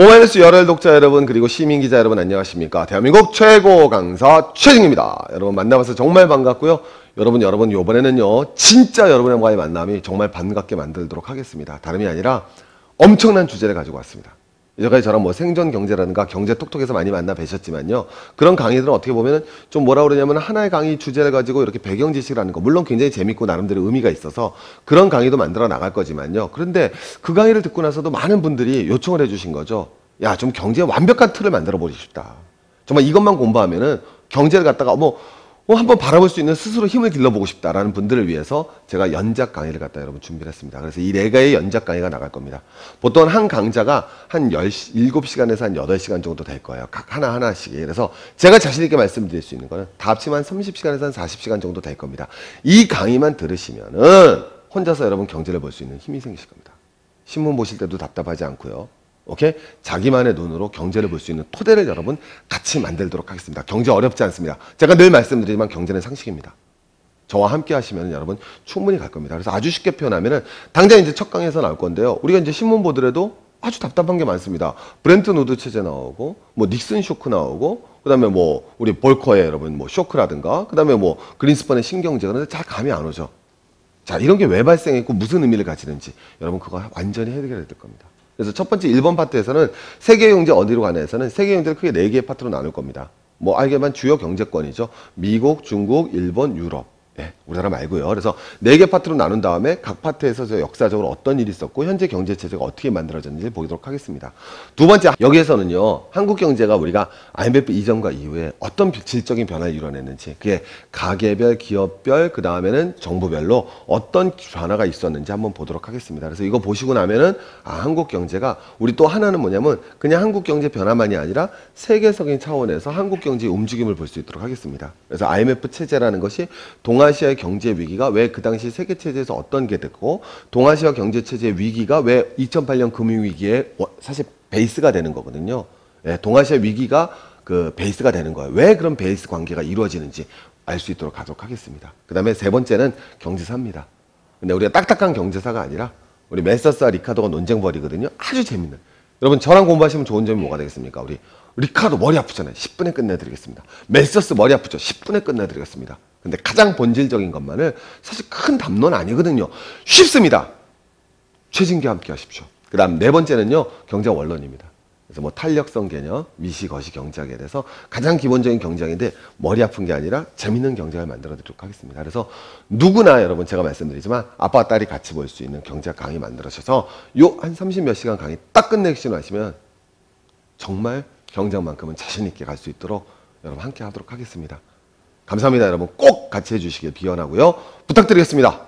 오마이뉴스 열혈 독자 여러분 그리고 시민 기자 여러분 안녕하십니까? 대한민국 최고 강사 최진입니다. 여러분 만나봐서 정말 반갑고요. 여러분 여러분 이번에는요 진짜 여러분과의 만남이 정말 반갑게 만들도록 하겠습니다. 다름이 아니라 엄청난 주제를 가지고 왔습니다. 이제까지 저랑 뭐 생존 경제라든가 경제 톡톡에서 많이 만나 뵈셨지만요. 그런 강의들은 어떻게 보면은 좀 뭐라 그러냐면 하나의 강의 주제를 가지고 이렇게 배경 지식을 하는 거 물론 굉장히 재밌고 나름대로 의미가 있어서 그런 강의도 만들어 나갈 거지만요. 그런데 그 강의를 듣고 나서도 많은 분들이 요청을 해주신 거죠 야 좀 경제 완벽한 틀을 만들어 보고 싶다 정말 이것만 공부하면은 경제를 갖다가 뭐 어, 한번 바라볼 수 있는 스스로 힘을 길러보고 싶다라는 분들을 위해서 제가 연작 강의를 갖다 여러분 준비를 했습니다. 그래서 이네 개의 연작 강의가 나갈 겁니다. 보통 한 강좌가 한 10, 7시간에서 한 8시간 정도 될 거예요. 각 하나하나씩. 그래서 제가 자신있게 말씀드릴 수 있는 거는 다 합치면 한 30시간에서 한 40시간 정도 될 겁니다. 이 강의만 들으시면은 혼자서 여러분 경제를 볼 수 있는 힘이 생기실 겁니다. 신문 보실 때도 답답하지 않고요. 오케이? 자기만의 눈으로 경제를 볼 수 있는 토대를 여러분 같이 만들도록 하겠습니다. 경제 어렵지 않습니다. 제가 늘 말씀드리지만 경제는 상식입니다. 저와 함께 하시면 여러분 충분히 갈 겁니다. 그래서 아주 쉽게 표현하면은 당장 이제 첫 강에서 나올 건데요. 우리가 이제 신문 보더라도 아주 답답한 게 많습니다. 브레튼 우즈 체제 나오고 뭐 닉슨 쇼크 나오고 그다음에 뭐 우리 볼커의 여러분 뭐 쇼크라든가 그다음에 뭐 그린스펀의 신경제 그런데 잘 감이 안 오죠. 자, 이런 게 왜 발생했고 무슨 의미를 가지는지 여러분 그거 완전히 해결해야 될 겁니다. 그래서 첫 번째 1번 파트에서는 세계 경제 어디로 가냐에서는 세계 경제를 크게 네 개의 파트로 나눌 겁니다. 뭐 알게만 주요 경제권이죠. 미국, 중국, 일본, 유럽. 네, 우리나라 말고요. 그래서 네 개 파트로 나눈 다음에 각 파트에서 저 역사적으로 어떤 일이 있었고 현재 경제 체제가 어떻게 만들어졌는지 보도록 하겠습니다. 두 번째 여기에서는요. 한국 경제가 우리가 IMF 이전과 이후에 어떤 질적인 변화를 이뤄냈는지 그게 가계별, 기업별, 그 다음에는 정부별로 어떤 변화가 있었는지 한번 보도록 하겠습니다. 그래서 이거 보시고 나면은 아 한국 경제가 우리 또 하나는 뭐냐면 그냥 한국 경제 변화만이 아니라 세계적인 차원에서 한국 경제의 움직임을 볼 수 있도록 하겠습니다. 그래서 IMF 체제라는 것이 동아 시아의 경제 위기가 왜 그 당시 세계 체제에서 어떤 게 됐고 동아시아 경제 체제 위기가 왜 2008년 금융 위기에 사실 베이스가 되는 거거든요. 예, 동아시아 위기가 그 베이스가 되는 거예요. 왜 그런 베이스 관계가 이루어지는지 알 수 있도록 가도록 하겠습니다. 그 다음에 세 번째는 경제사입니다. 근데 우리가 딱딱한 경제사가 아니라 우리 맬서스와 리카도가 논쟁 벌이거든요. 아주 재밌는. 여러분 저랑 공부하시면 좋은 점이 뭐가 되겠습니까? 우리 리카도 머리 아프잖아요. 10분에 끝내드리겠습니다. 맬서스 머리 아프죠? 10분에 끝내드리겠습니다. 근데 가장 본질적인 것만을 사실 큰 담론 아니거든요. 쉽습니다. 최진기와 함께 하십시오. 그 다음 네 번째는요, 경제 원론입니다. 그래서 뭐 탄력성 개념, 미시, 거시 경제학에 대해서 가장 기본적인 경제학인데 머리 아픈 게 아니라 재밌는 경제학을 만들어 드리도록 하겠습니다. 그래서 누구나 여러분 제가 말씀드리지만 아빠와 딸이 같이 볼 수 있는 경제학 강의 만들어셔서 요 한 30몇 시간 강의 딱 끝내시고 나시면 정말 경제학만큼은 자신 있게 갈 수 있도록 여러분 함께 하도록 하겠습니다. 감사합니다, 여러분. 꼭 같이 해주시길 비원하고요. 부탁드리겠습니다.